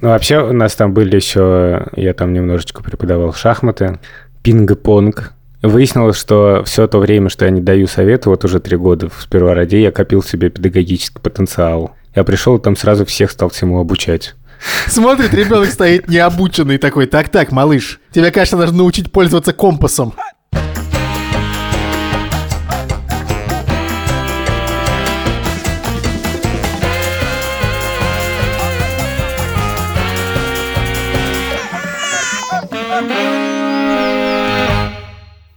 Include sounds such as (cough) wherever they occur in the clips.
Ну, вообще у нас там были еще, я там немножечко преподавал шахматы, пинг-понг. Выяснилось, что все то время, что я не даю советы, вот уже три года в сперва ради, я копил себе педагогический потенциал. Я пришел, там сразу всех стал всему обучать. Смотрит, ребенок стоит необученный такой. Так-так, малыш, тебя, конечно, нужно научить пользоваться компасом.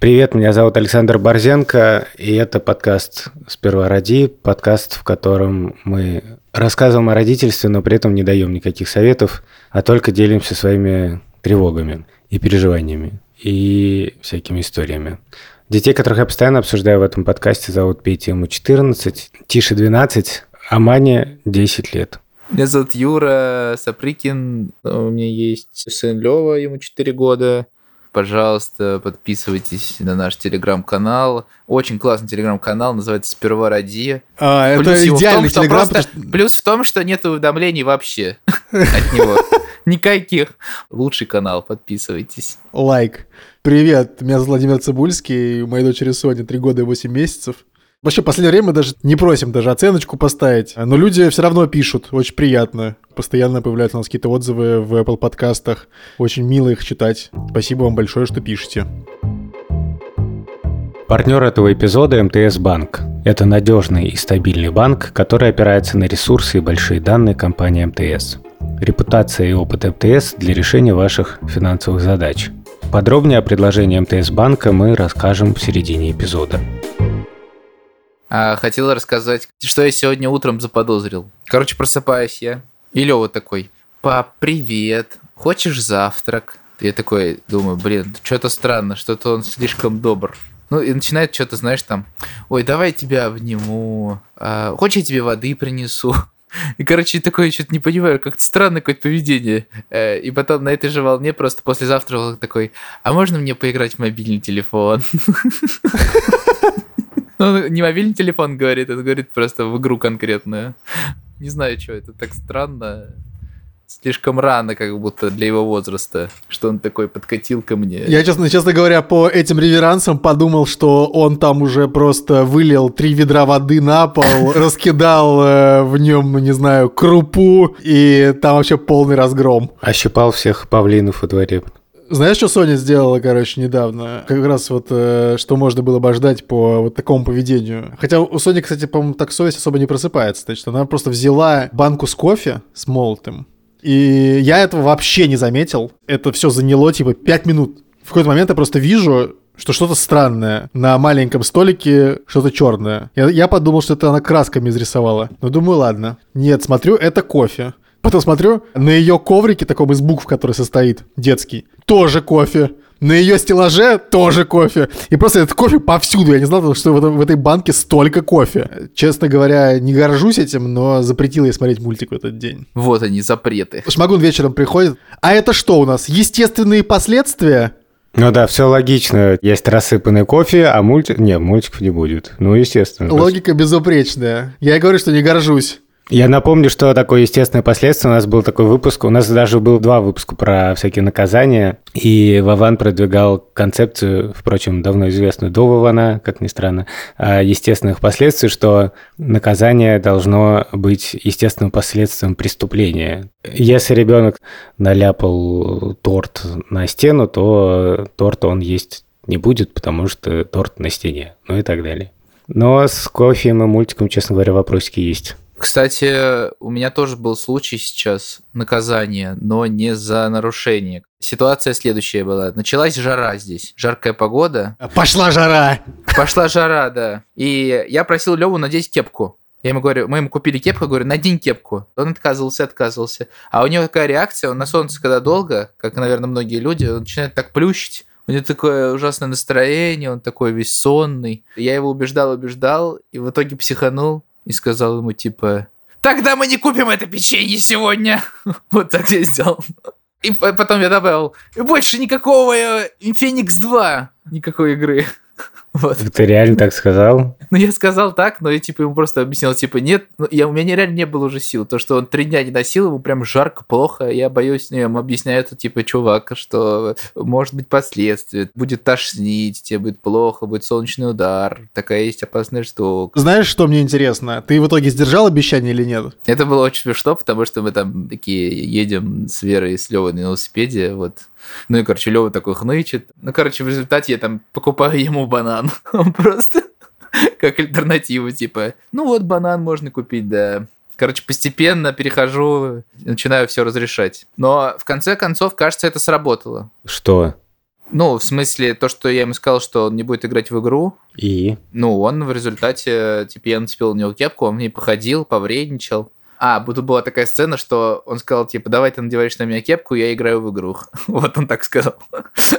Привет, меня зовут Александр Борзенко, и это подкаст «Сперва роди», подкаст, в котором мы рассказываем о родительстве, но при этом не даем никаких советов, а только делимся своими тревогами и переживаниями, и всякими историями. Детей, которых я постоянно обсуждаю в этом подкасте, зовут Петя, ему 14, Тише 12, а Мане 10 лет. Меня зовут Юра Сапрыкин, у меня есть сын Лева, ему 4 года, пожалуйста, подписывайтесь на наш телеграм-канал. Очень классный телеграм-канал, называется «Сперва ради». А, плюс это идеальный том, телеграм. Просто... Что... Плюс в том, что нет уведомлений вообще (laughs) от него. Никаких. Лучший канал, подписывайтесь. Лайк. Привет, меня зовут Владимир Цибульский, у моей дочери Соня 3 года и 8 месяцев. Вообще, в последнее время даже не просим даже оценочку поставить, но люди все равно пишут, очень приятно. Постоянно появляются у нас какие-то отзывы в Apple подкастах. Очень мило их читать. Спасибо вам большое, что пишете. Партнер этого эпизода – МТС Банк. Это надежный и стабильный банк, который опирается на ресурсы и большие данные компании МТС. Репутация и опыт МТС для решения ваших финансовых задач. Подробнее о предложении МТС Банка мы расскажем в середине эпизода. А, хотел рассказать, что я сегодня утром заподозрил. Короче, просыпаюсь я. И Лёва такой, пап, привет, хочешь завтрак? Я такой думаю, блин, что-то странно, что-то он слишком добр. Ну, и начинает что-то, знаешь, там, ой, давай я тебя обниму, а, хочешь я тебе воды принесу? (laughs) И, короче, такое что-то не понимаю, как-то странное какое-то поведение. Э, и потом на этой же волне просто после завтрака такой, а можно мне поиграть в мобильный телефон? (laughs) Ну, не мобильный телефон говорит, это говорит просто в игру конкретную. (laughs) Не знаю, что это так странно. Слишком рано, как будто для его возраста, что он такой подкатил ко мне. Я, честно, честно говоря, по этим реверансам подумал, что он там уже просто вылил три ведра воды на пол, (laughs) раскидал э, в нем, не знаю, крупу, и там вообще полный разгром. Ощипал всех павлинов во дворе. Знаешь, что Соня сделала, короче, недавно? Как раз вот, э, что можно было бы ждать по вот такому поведению. Хотя у Сони, кстати, по-моему, так совесть особо не просыпается. Значит, она просто взяла банку с кофе с молотым, и я этого вообще не заметил. Это все заняло, типа, 5 минут. В какой-то момент я просто вижу, что что-то странное. На маленьком столике что-то черное. Я, я подумал, что это она красками изрисовала. Но думаю, ладно. Нет, смотрю, это кофе. Потом смотрю, на ее коврике, таком из букв, который состоит, детский, тоже кофе. На ее стеллаже тоже кофе. И просто этот кофе повсюду. Я не знал, что в, этом, в этой банке столько кофе. Честно говоря, не горжусь этим, но запретил я смотреть мультик в этот день. Вот они, запреты. Шмагун вечером приходит. А это что у нас? Естественные последствия? Ну да, все логично. Есть рассыпанный кофе, а мультик... Не, мультиков не будет. Ну, естественно. Логика безупречная. Я и говорю, что не горжусь. Я напомню, что такое естественное последствие. У нас был такой выпуск, у нас даже был два выпуска про всякие наказания, и Вован продвигал концепцию, впрочем, давно известную до Вована, как ни странно, естественных последствий, что наказание должно быть естественным последствием преступления. Если ребенок наляпал торт на стену, то торт он есть не будет, потому что торт на стене, ну и так далее. Но с кофе и мультиком, честно говоря, вопросики есть. Кстати, у меня тоже был случай сейчас наказание, но не за нарушение. Ситуация следующая была. Началась жара здесь, жаркая погода. Пошла жара! Пошла жара, да. И я просил Леву надеть кепку. Я ему говорю, мы ему купили кепку, говорю, надень кепку. Он отказывался, отказывался. А у него такая реакция, он на солнце, когда долго, как, наверное, многие люди, он начинает так плющить. У него такое ужасное настроение, он такой весь сонный. Я его убеждал, убеждал, и в итоге психанул и сказал ему типа «Тогда мы не купим это печенье сегодня!» (laughs) Вот так я сделал. И потом я добавил «Больше никакого э, Феникс 2!» Никакой игры. Вот. Ты реально так сказал? Ну, я сказал так, но я, типа, ему просто объяснил, типа, нет, ну, я, у меня реально не было уже сил. То, что он три дня не носил, ему прям жарко, плохо. Я боюсь, ну, я ему объясняю это, типа, чувак, что может быть последствия, будет тошнить, тебе будет плохо, будет солнечный удар, такая есть опасная штука. Знаешь, что мне интересно? Ты в итоге сдержал обещание или нет? Это было очень смешно, потому что мы там такие едем с Верой и с Левой на велосипеде, вот, ну и, короче, Лева такой хнычет. Ну, короче, в результате я там покупаю ему банан. (laughs) Он просто как альтернативу, типа, ну вот банан можно купить, да. Короче, постепенно перехожу, начинаю все разрешать. Но в конце концов, кажется, это сработало. Что? Ну, в смысле, то, что я ему сказал, что он не будет играть в игру. И? Ну, он в результате, типа, я нацепил на него кепку, он мне походил, повредничал. А, тут была такая сцена, что он сказал, типа, давай ты надеваешь на меня кепку, я играю в игру. (laughs) вот он так сказал.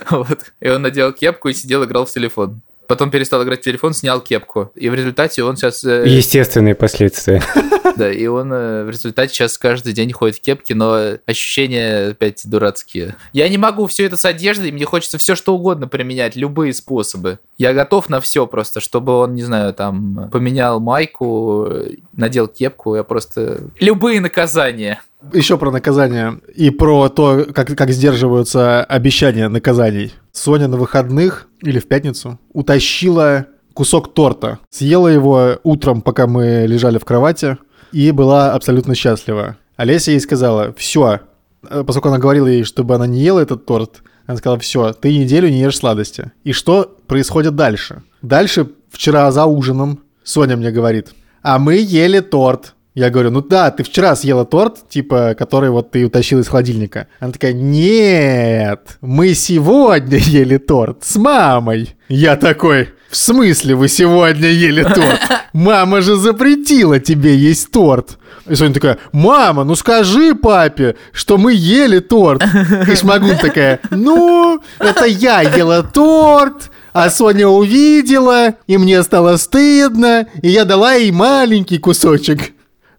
(laughs) И он надел кепку и сидел, играл в телефон. Потом перестал играть в телефон, снял кепку. И в результате он сейчас... Э... Естественные последствия. (laughs) да, и он э, в результате сейчас каждый день ходит в кепке, но ощущения опять дурацкие. Я не могу все это с одеждой, мне хочется все что угодно применять, любые способы. Я готов на все просто, чтобы он, не знаю, там, поменял майку, надел кепку, я просто... Любые наказания. Еще про наказание и про то, как, как сдерживаются обещания наказаний. Соня на выходных или в пятницу утащила кусок торта. Съела его утром, пока мы лежали в кровати, и была абсолютно счастлива. Олеся ей сказала, все, э, поскольку она говорила ей, чтобы она не ела этот торт, она сказала, все, ты неделю не ешь сладости. И что происходит дальше? Дальше, вчера за ужином, Соня мне говорит, а мы ели торт. Я говорю, ну да, ты вчера съела торт, типа, который вот ты утащил из холодильника. Она такая, нет, мы сегодня (laughs) ели торт с мамой. Я такой, в смысле вы сегодня ели торт? Мама же запретила тебе есть торт. И Соня такая, мама, ну скажи папе, что мы ели торт. И Шмагун такая, ну, это я ела торт, а Соня увидела, и мне стало стыдно, и я дала ей маленький кусочек.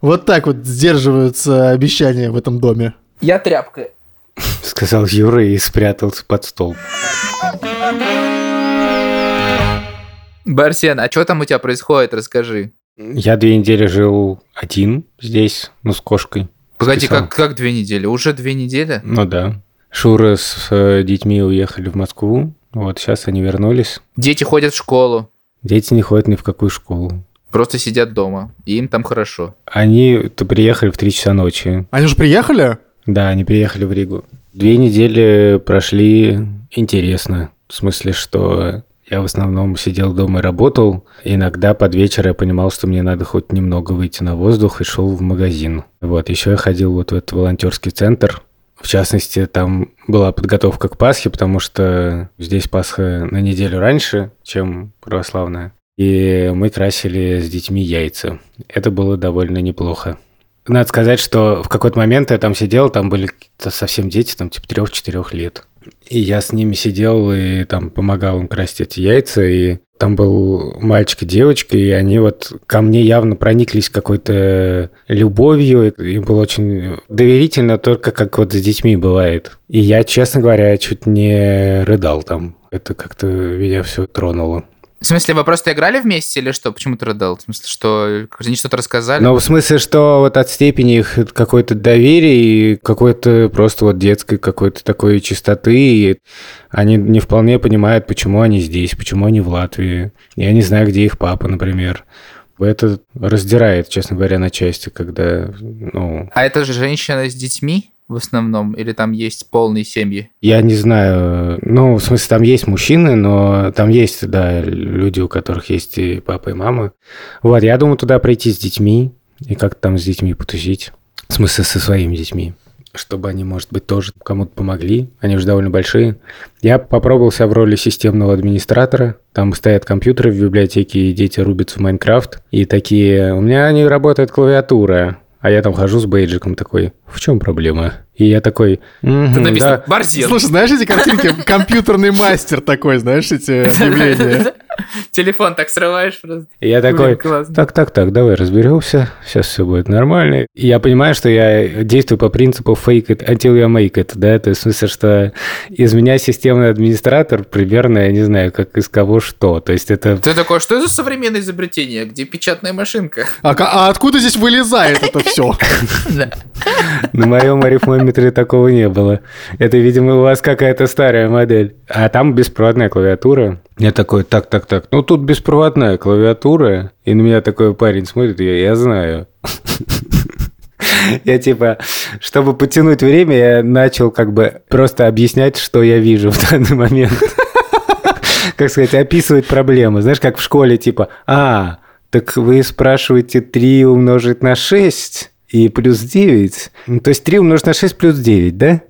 Вот так вот сдерживаются обещания в этом доме. Я тряпка. (laughs) Сказал Юра и спрятался под стол. Барсен, а что там у тебя происходит? Расскажи. Я две недели жил один здесь, ну, с кошкой. Погоди, как, как две недели? Уже две недели? Ну да. Шура с э, детьми уехали в Москву. Вот сейчас они вернулись. Дети ходят в школу. Дети не ходят ни в какую школу. Просто сидят дома, и им там хорошо. Они-то приехали в 3 часа ночи. Они уже приехали? Да, они приехали в Ригу. Две недели прошли интересно. В смысле, что я в основном сидел дома и работал. Иногда под вечер я понимал, что мне надо хоть немного выйти на воздух и шел в магазин. Вот, еще я ходил вот в этот волонтерский центр. В частности, там была подготовка к Пасхе, потому что здесь Пасха на неделю раньше, чем православная и мы красили с детьми яйца. Это было довольно неплохо. Надо сказать, что в какой-то момент я там сидел, там были совсем дети, там типа трех-четырех лет. И я с ними сидел и там помогал им красить эти яйца, и там был мальчик и девочка, и они вот ко мне явно прониклись какой-то любовью. Им было очень доверительно, только как вот с детьми бывает. И я, честно говоря, чуть не рыдал там. Это как-то меня все тронуло. В смысле, вы просто играли вместе или что? Почему ты рыдал? В смысле, что они что-то рассказали? Ну, в смысле, что вот от степени их какой-то доверия и какой-то просто вот детской какой-то такой чистоты, и они не вполне понимают, почему они здесь, почему они в Латвии. Я не знаю, где их папа, например. Это раздирает, честно говоря, на части, когда, ну... А это же женщина с детьми? В основном? Или там есть полные семьи? Я не знаю. Ну, в смысле, там есть мужчины, но там есть, да, люди, у которых есть и папа, и мама. Вот, я думаю, туда прийти с детьми и как-то там с детьми потусить. В смысле, со своими детьми. Чтобы они, может быть, тоже кому-то помогли. Они уже довольно большие. Я попробовал себя в роли системного администратора. Там стоят компьютеры в библиотеке, и дети рубятся в Майнкрафт. И такие, у меня не работает клавиатура. А я там хожу с бейджиком такой, в чем проблема? И я такой, угу, Тут написано, да. Слушай, знаешь эти картинки? Компьютерный мастер такой, знаешь, эти (laughs) объявления? Телефон так срываешь просто. И я такой, так, так, так, давай разберемся, сейчас все будет нормально. И я понимаю, что я действую по принципу fake it until you make it, да, то есть в смысле, что из меня системный администратор примерно, я не знаю, как из кого что, то есть это... Ты такой, что это за современное изобретение? Где печатная машинка? А, а откуда здесь вылезает это все? (laughs) На моем арифмометре такого не было. Это, видимо, у вас какая-то старая модель. А там беспроводная клавиатура. Я такой, так, так, так, ну тут беспроводная клавиатура. И на меня такой парень смотрит, я, я знаю. (laughs) Я типа, чтобы потянуть время, я начал как бы просто объяснять, что я вижу в данный момент. (laughs) Как сказать, описывать проблему. Знаешь, как в школе, типа, а, так вы спрашиваете 3 умножить на 6 и плюс 9. Ну, То есть 3 умножить на 6 плюс 9, да?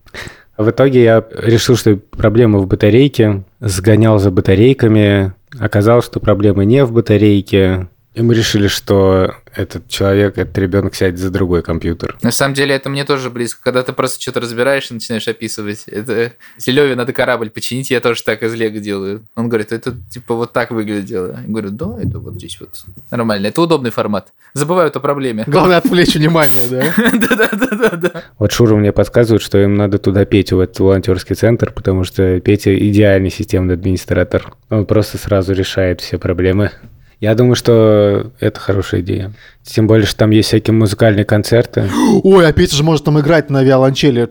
А В итоге я решил, что проблема в батарейке, сгонял за батарейками, оказалось, что проблема не в батарейке, и мы решили, что этот человек, этот ребенок сядет за другой компьютер. На самом деле, это мне тоже близко. Когда ты просто что-то разбираешь и начинаешь описывать. Это... Если Леве надо корабль починить, я тоже так из Лего делаю. Он говорит, это типа вот так выглядело. Я говорю, да, это вот здесь вот нормально. Это удобный формат. Забывают о проблеме. Главное отвлечь (laughs) внимание, да? Да-да-да-да. Вот Шура мне подсказывает, что им надо туда Петю, в этот волонтерский центр, потому что Петя идеальный системный администратор. Он просто сразу решает все проблемы. Я думаю, что это хорошая идея. Тем более, что там есть всякие музыкальные концерты. (gasps) Ой, а Петя же может там играть на виолончели.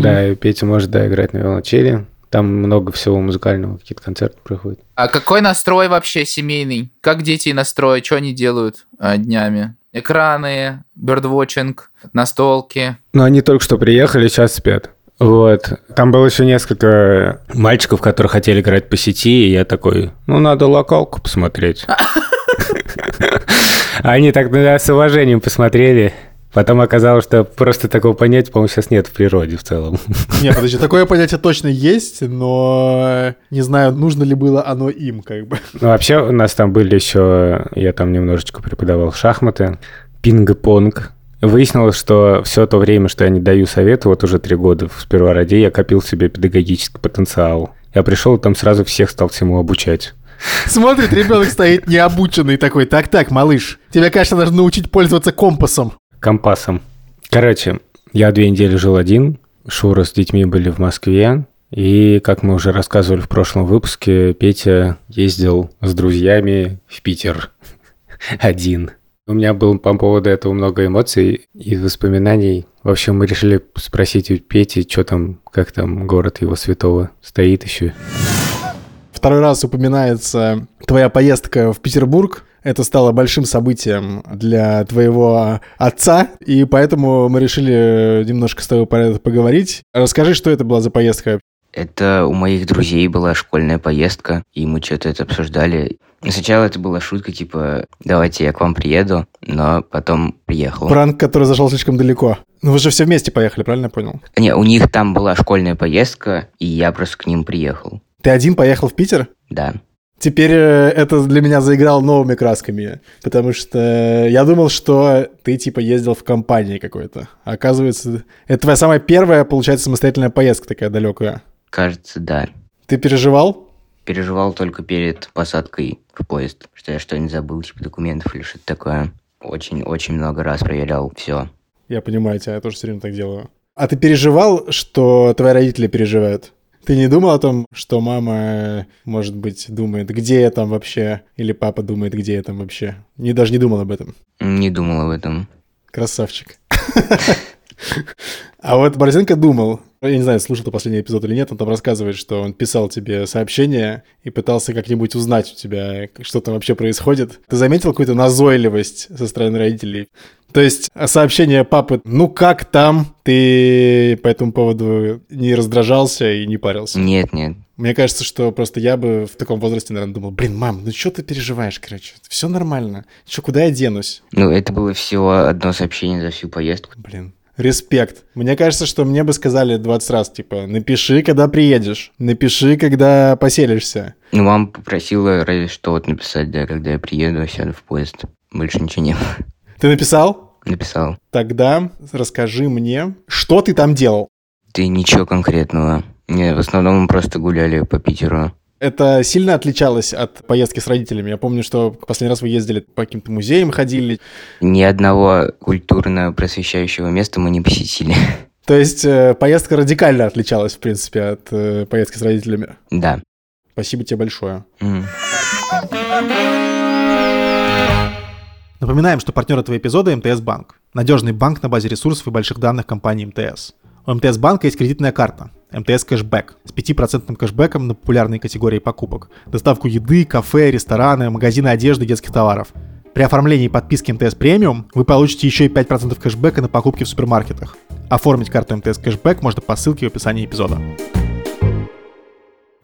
Да, и Петя может, да, играть на виолончели. Там много всего музыкального, какие-то концерты проходят. А какой настрой вообще семейный? Как дети настроят? Что они делают а, днями? Экраны, бердвотчинг, настолки. Ну, они только что приехали, сейчас спят. Вот. Там было еще несколько мальчиков, которые хотели играть по сети, и я такой, ну, надо локалку посмотреть. (laughs) Они так с уважением посмотрели. Потом оказалось, что просто такого понятия, по-моему, сейчас нет в природе в целом. (laughs) Не, подожди, такое понятие точно есть, но не знаю, нужно ли было оно им, как бы. Ну, вообще, у нас там были еще... Я там немножечко преподавал шахматы, пинг-понг. Выяснилось, что все то время, что я не даю советы, вот уже три года в Спервороде, я копил себе педагогический потенциал. Я пришел, там сразу всех стал всему обучать. Смотрит, ребенок стоит необученный такой. Так-так, малыш, тебе, конечно, нужно научить пользоваться компасом. Компасом. Короче, я две недели жил один, Шура с детьми были в Москве, и, как мы уже рассказывали в прошлом выпуске, Петя ездил с друзьями в Питер (laughs) один. У меня было по поводу этого много эмоций и воспоминаний. В общем, мы решили спросить у Пети, что там, как там город его святого стоит еще. Второй раз упоминается твоя поездка в Петербург. Это стало большим событием для твоего отца, и поэтому мы решили немножко с тобой поговорить. Расскажи, что это была за поездка? Это у моих друзей была школьная поездка, и мы что-то это обсуждали. Сначала это была шутка, типа, давайте я к вам приеду, но потом приехал. Пранк, который зашел слишком далеко. Ну вы же все вместе поехали, правильно я понял? Не, у них там была школьная поездка, и я просто к ним приехал. Ты один поехал в Питер? Да. Теперь э, это для меня заиграло новыми красками, потому что я думал, что ты типа ездил в компании какой-то. Оказывается, это твоя самая первая, получается, самостоятельная поездка такая далекая. Кажется, да. Ты переживал? Переживал только перед посадкой в поезд, что я что-нибудь забыл, типа документов или что-то такое. Очень-очень много раз проверял все. Я понимаю тебя, я тоже все время так делаю. А ты переживал, что твои родители переживают? Ты не думал о том, что мама, может быть, думает, где я там вообще? Или папа думает, где я там вообще? Не, даже не думал об этом. Не думал об этом. Красавчик. (laughs) А вот Борзенко думал, я не знаю, слушал ты последний эпизод или нет, он там рассказывает, что он писал тебе сообщение и пытался как-нибудь узнать у тебя, что там вообще происходит. Ты заметил какую-то назойливость со стороны родителей? То есть сообщение папы, ну как там, ты по этому поводу не раздражался и не парился? Нет, нет. Мне кажется, что просто я бы в таком возрасте, наверное, думал, блин, мам, ну что ты переживаешь, короче, все нормально, что, куда я денусь? Ну, это было всего одно сообщение за всю поездку. Блин, респект. Мне кажется, что мне бы сказали 20 раз, типа, напиши, когда приедешь, напиши, когда поселишься. Ну, мама попросила разве что вот написать, да, когда я приеду, сяду в поезд. Больше ничего не было. Ты написал? Написал. Тогда расскажи мне, что ты там делал? Ты ничего конкретного. Не, в основном мы просто гуляли по Питеру. Это сильно отличалось от поездки с родителями? Я помню, что последний раз вы ездили по каким-то музеям, ходили. Ни одного культурно-просвещающего места мы не посетили. (laughs) То есть э, поездка радикально отличалась, в принципе, от э, поездки с родителями? Да. Спасибо тебе большое. Напоминаем, что партнер этого эпизода МТС Банк. Надежный банк на базе ресурсов и больших данных компании МТС. У МТС Банка есть кредитная карта МТС Кэшбэк с 5% кэшбэком на популярные категории покупок. Доставку еды, кафе, рестораны, магазины одежды детских товаров. При оформлении подписки МТС Премиум вы получите еще и 5% кэшбэка на покупки в супермаркетах. Оформить карту МТС Кэшбэк можно по ссылке в описании эпизода.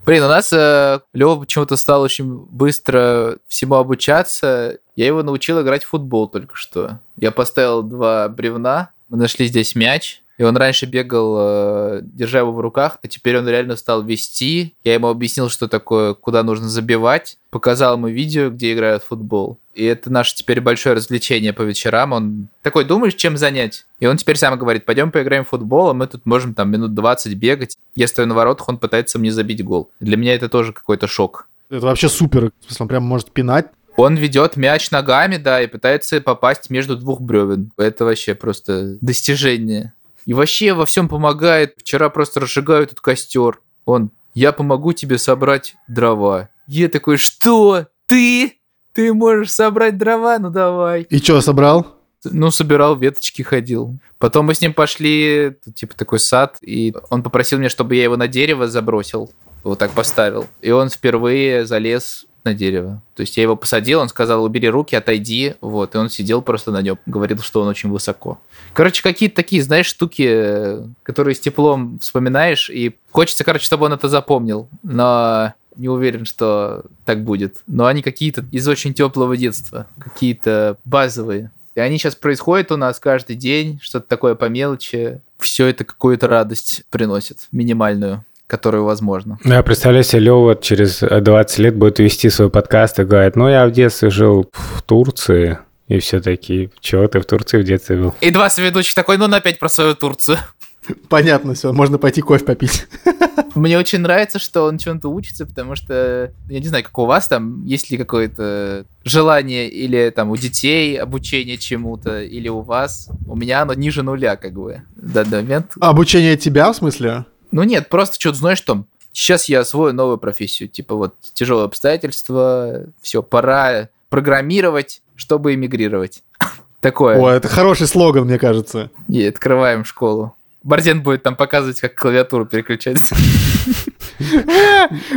Блин, у нас э, Лева почему-то стал очень быстро всему обучаться. Я его научил играть в футбол только что. Я поставил два бревна, мы нашли здесь мяч, и он раньше бегал, э, держа его в руках, а теперь он реально стал вести. Я ему объяснил, что такое, куда нужно забивать. Показал ему видео, где играют в футбол. И это наше теперь большое развлечение по вечерам. Он такой, думаешь, чем занять? И он теперь сам говорит, пойдем поиграем в футбол, а мы тут можем там минут 20 бегать. Я стою на воротах, он пытается мне забить гол. Для меня это тоже какой-то шок. Это вообще супер. В смысле, он прям может пинать. Он ведет мяч ногами, да, и пытается попасть между двух бревен. Это вообще просто достижение. И вообще во всем помогает. Вчера просто разжигаю этот костер. Он, я помогу тебе собрать дрова. Я такой, что? Ты? Ты можешь собрать дрова? Ну давай. И что, собрал? Ну, собирал веточки, ходил. Потом мы с ним пошли, тут, типа, такой сад, и он попросил меня, чтобы я его на дерево забросил. Вот так поставил. И он впервые залез на дерево. То есть я его посадил, он сказал, убери руки, отойди. Вот, и он сидел просто на нем, говорил, что он очень высоко. Короче, какие-то такие, знаешь, штуки, э, которые с теплом вспоминаешь, и хочется, короче, чтобы он это запомнил. Но не уверен, что так будет. Но они какие-то из очень теплого детства, какие-то базовые. И они сейчас происходят у нас каждый день, что-то такое по мелочи. Все это какую-то радость приносит, минимальную которую возможно. Я представляю себе, Лёва через 20 лет будет вести свой подкаст и говорит, ну, я в детстве жил в Турции, и все такие, чего ты в Турции в детстве был? И два соведущих такой, ну, опять про свою Турцию. (laughs) Понятно все, можно пойти кофе попить. (laughs) Мне очень нравится, что он чем-то учится, потому что, я не знаю, как у вас там, есть ли какое-то желание или там у детей обучение чему-то, или у вас. У меня оно ниже нуля, как бы, в данный момент. Обучение тебя, в смысле? Ну нет, просто что-то, знаешь, там, сейчас я освою новую профессию, типа вот тяжелые обстоятельства, все, пора программировать, чтобы эмигрировать. (laughs) Такое. О, это хороший слоган, мне кажется. И открываем школу. Барден будет там показывать, как клавиатуру переключать. (laughs)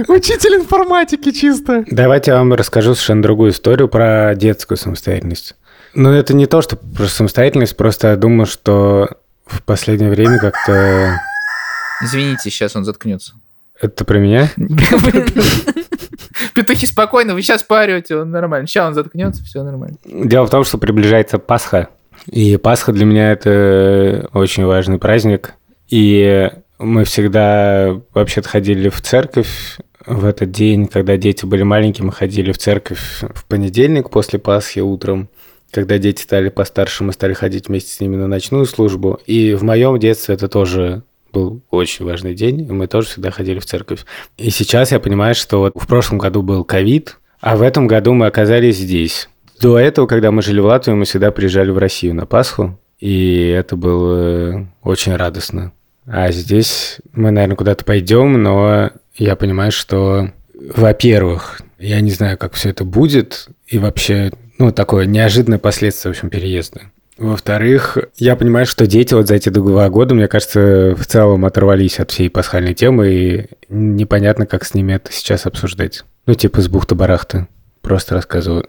Учитель информатики чисто. Давайте я вам расскажу совершенно другую историю про детскую самостоятельность. Ну, это не то, что про самостоятельность, просто я думаю, что в последнее время как-то... Извините, сейчас он заткнется. Это про меня? (laughs) Петухи спокойно, вы сейчас парите, он нормально. Сейчас он заткнется, все нормально. Дело в том, что приближается Пасха. И Пасха для меня это очень важный праздник. И мы всегда вообще-то ходили в церковь в этот день, когда дети были маленькие, мы ходили в церковь в понедельник после Пасхи утром. Когда дети стали постарше, мы стали ходить вместе с ними на ночную службу. И в моем детстве это тоже был очень важный день, и мы тоже всегда ходили в церковь. И сейчас я понимаю, что вот в прошлом году был ковид, а в этом году мы оказались здесь. До этого, когда мы жили в Латвии, мы всегда приезжали в Россию на Пасху, и это было очень радостно. А здесь мы, наверное, куда-то пойдем, но я понимаю, что, во-первых, я не знаю, как все это будет, и вообще, ну, такое неожиданное последствие, в общем, переезда. Во-вторых, я понимаю, что дети вот за эти два года, мне кажется, в целом оторвались от всей пасхальной темы, и непонятно, как с ними это сейчас обсуждать. Ну, типа с бухты-барахты. Просто рассказываю.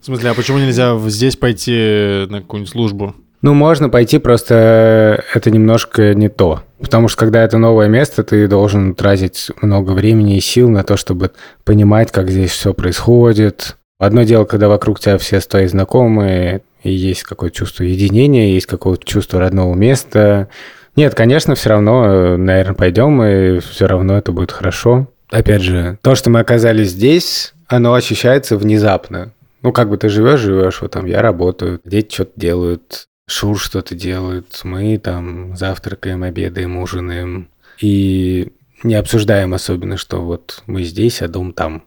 В смысле, а почему нельзя здесь пойти на какую-нибудь службу? Ну, можно пойти, просто это немножко не то. Потому что когда это новое место, ты должен тратить много времени и сил на то, чтобы понимать, как здесь все происходит. Одно дело, когда вокруг тебя все твои знакомые, и есть какое-то чувство единения, есть какое-то чувство родного места. Нет, конечно, все равно, наверное, пойдем, и все равно это будет хорошо. Опять же, то, что мы оказались здесь, оно ощущается внезапно. Ну, как бы ты живешь, живешь, вот там я работаю, дети что-то делают, Шур что-то делает, мы там завтракаем, обедаем, ужинаем. И не обсуждаем особенно, что вот мы здесь, а дом там.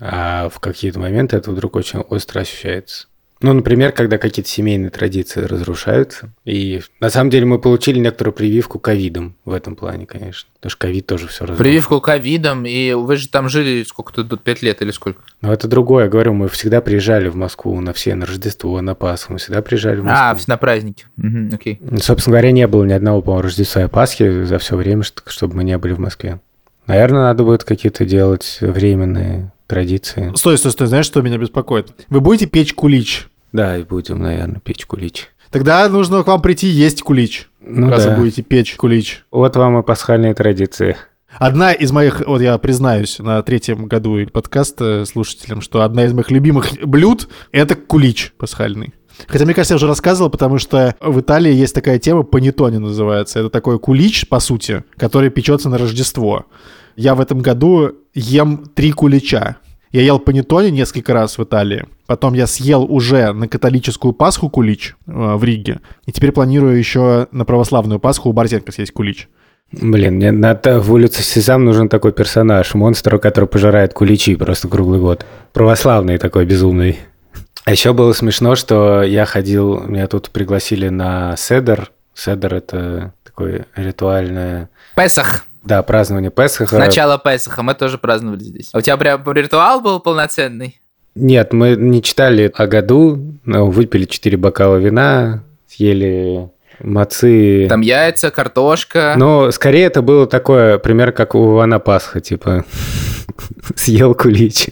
А в какие-то моменты это вдруг очень остро ощущается. Ну, например, когда какие-то семейные традиции разрушаются. И на самом деле мы получили некоторую прививку ковидом в этом плане, конечно. Потому что ковид тоже все разрушил. Прививку ковидом, и вы же там жили сколько-то, тут пять лет или сколько? Но это другое, говорю, мы всегда приезжали в Москву на все, на Рождество, на Пасху, мы всегда приезжали в Москву. А, на праздники. Угу, окей. Собственно говоря, не было ни одного, по-моему, Рождества и Пасхи за все время, чтобы мы не были в Москве. Наверное, надо будет какие-то делать временные традиции. Стой, стой, стой, знаешь, что меня беспокоит? Вы будете печь кулич? Да, и будем, наверное, печь кулич. Тогда нужно к вам прийти есть кулич. Ну раз да. вы будете печь кулич. Вот вам и пасхальные традиции. Одна из моих, вот я признаюсь на третьем году подкаста слушателям, что одна из моих любимых блюд — это кулич пасхальный. Хотя, мне кажется, я уже рассказывал, потому что в Италии есть такая тема, панеттоне называется. Это такой кулич, по сути, который печется на Рождество. Я в этом году ем три кулича. Я ел панеттоне несколько раз в Италии. Потом я съел уже на католическую Пасху кулич э, в Риге. И теперь планирую еще на православную Пасху у Борзенко съесть кулич. Блин, мне надо в улице Сезам нужен такой персонаж, монстр, который пожирает куличи просто круглый год. Православный такой безумный. А еще было смешно, что я ходил, меня тут пригласили на Седер. Седер – это такое ритуальное, Песах. Да, празднование Песаха. Начало Песаха, мы тоже праздновали здесь. А у тебя прям ритуал был полноценный? Нет, мы не читали о году, но выпили 4 бокала вина, съели мацы. Там яйца, картошка. Но скорее это было такое, пример, как у Ивана Пасха, типа (laughs) съел кулич.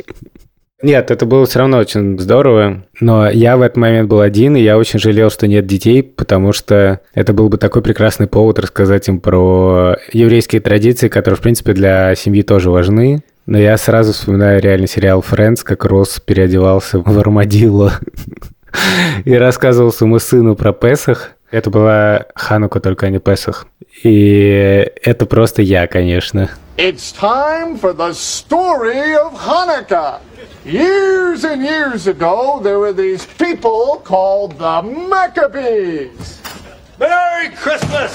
Нет, это было все равно очень здорово, но я в этот момент был один, и я очень жалел, что нет детей, потому что это был бы такой прекрасный повод рассказать им про еврейские традиции, которые, в принципе, для семьи тоже важны. Но я сразу вспоминаю реально сериал «Френдс», как Росс переодевался в армадилло (laughs) и рассказывал своему сыну про Песах. Это была Ханука, только не Песах. И это просто я, конечно. It's time for the story of Hanukkah. Years and years ago, there were these people called the Maccabees. Merry Christmas!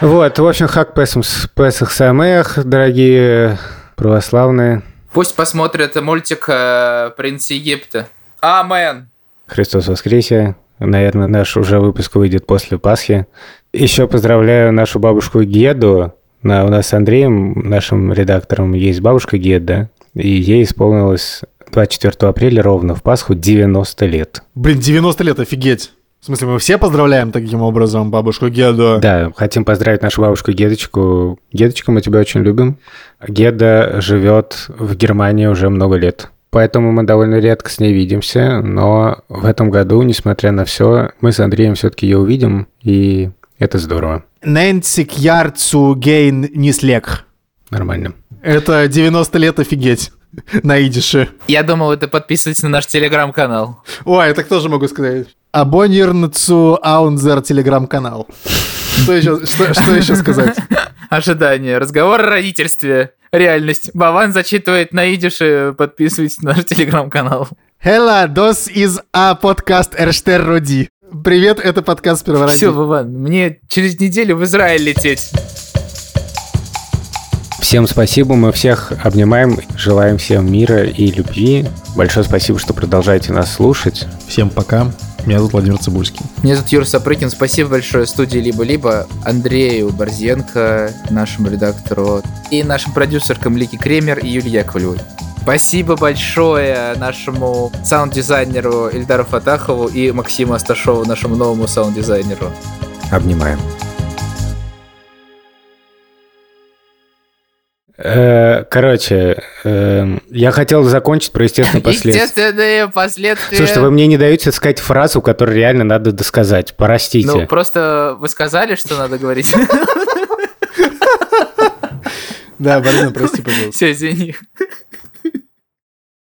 Вот, в общем, хак Песах, Песах Самех, дорогие православные. Пусть посмотрят мультик э, «Принц Египта». Амен. Христос воскресе. Наверное, наш уже выпуск выйдет после Пасхи. Еще поздравляю нашу бабушку Геду. У нас с Андреем, нашим редактором, есть бабушка Геда. И ей исполнилось 24 апреля ровно в Пасху 90 лет. Блин, 90 лет, офигеть. В смысле, мы все поздравляем таким образом бабушку Геду. Да, хотим поздравить нашу бабушку Гедочку. Гедочка, мы тебя очень любим. Геда живет в Германии уже много лет. Поэтому мы довольно редко с ней видимся, но в этом году, несмотря на все, мы с Андреем все-таки ее увидим, и это здорово. Нэнсик Ярцу Гейн Нислег. Нормально. Это 90 лет офигеть (laughs) на идише. Я думал, это подписывайтесь на наш телеграм-канал. Ой, это тоже могу сказать. Абонирнцу Аунзер телеграм-канал. Что еще, что, что еще сказать? (laughs) Ожидание. Разговор о родительстве. Реальность. Баван зачитывает на идише. Подписывайтесь на наш телеграм-канал. Hello, this is a podcast Эрштер Роди. Привет, это подкаст Первородитель. Все, Баван, мне через неделю в Израиль лететь. Всем спасибо, мы всех обнимаем, желаем всем мира и любви. Большое спасибо, что продолжаете нас слушать. Всем пока. Меня зовут Владимир Цибульский. Меня зовут Юр Сапрыкин. Спасибо большое студии «Либо-либо», Андрею Борзенко, нашему редактору, и нашим продюсеркам Лики Кремер и Юлии Яковлевой. Спасибо большое нашему саунд-дизайнеру Ильдару Фатахову и Максиму Асташову, нашему новому саунд-дизайнеру. Обнимаем. Э, Короче, э, я хотел закончить про естественные (laughs) последствия. Естественные последствия. Слушайте, вы мне не даете сказать фразу, которую реально надо досказать. Простите. Ну, просто вы сказали, что надо говорить. Да, Борзин, прости, пожалуйста. Все, извини.